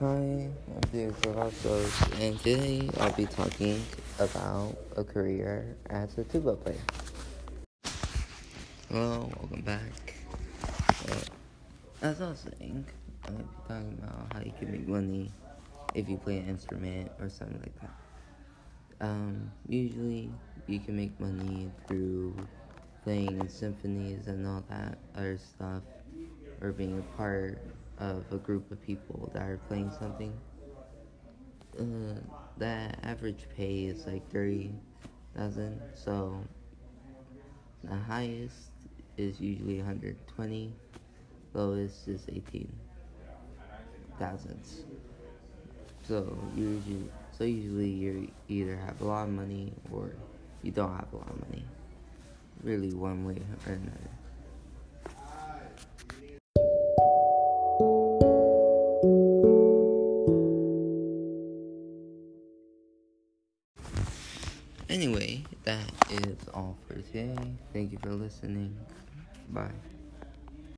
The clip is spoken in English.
Hi, I'm doing Colossus, and today I'll be talking about a career as a tuba player. Hello, welcome back. Uh, as I was saying, to be talking about how you can make money if you play an instrument or something like that. Um, usually, you can make money through playing in symphonies and all that other stuff, or being a part of a group of people that are playing something. Uh, the average pay is like thirty thousand, so the highest is usually 120, lowest is 18 thousands. So usually, so usually you either have a lot of money or you don't have a lot of money. Really, one way or another. Anyway, that is all for today. Thank you for listening. Bye.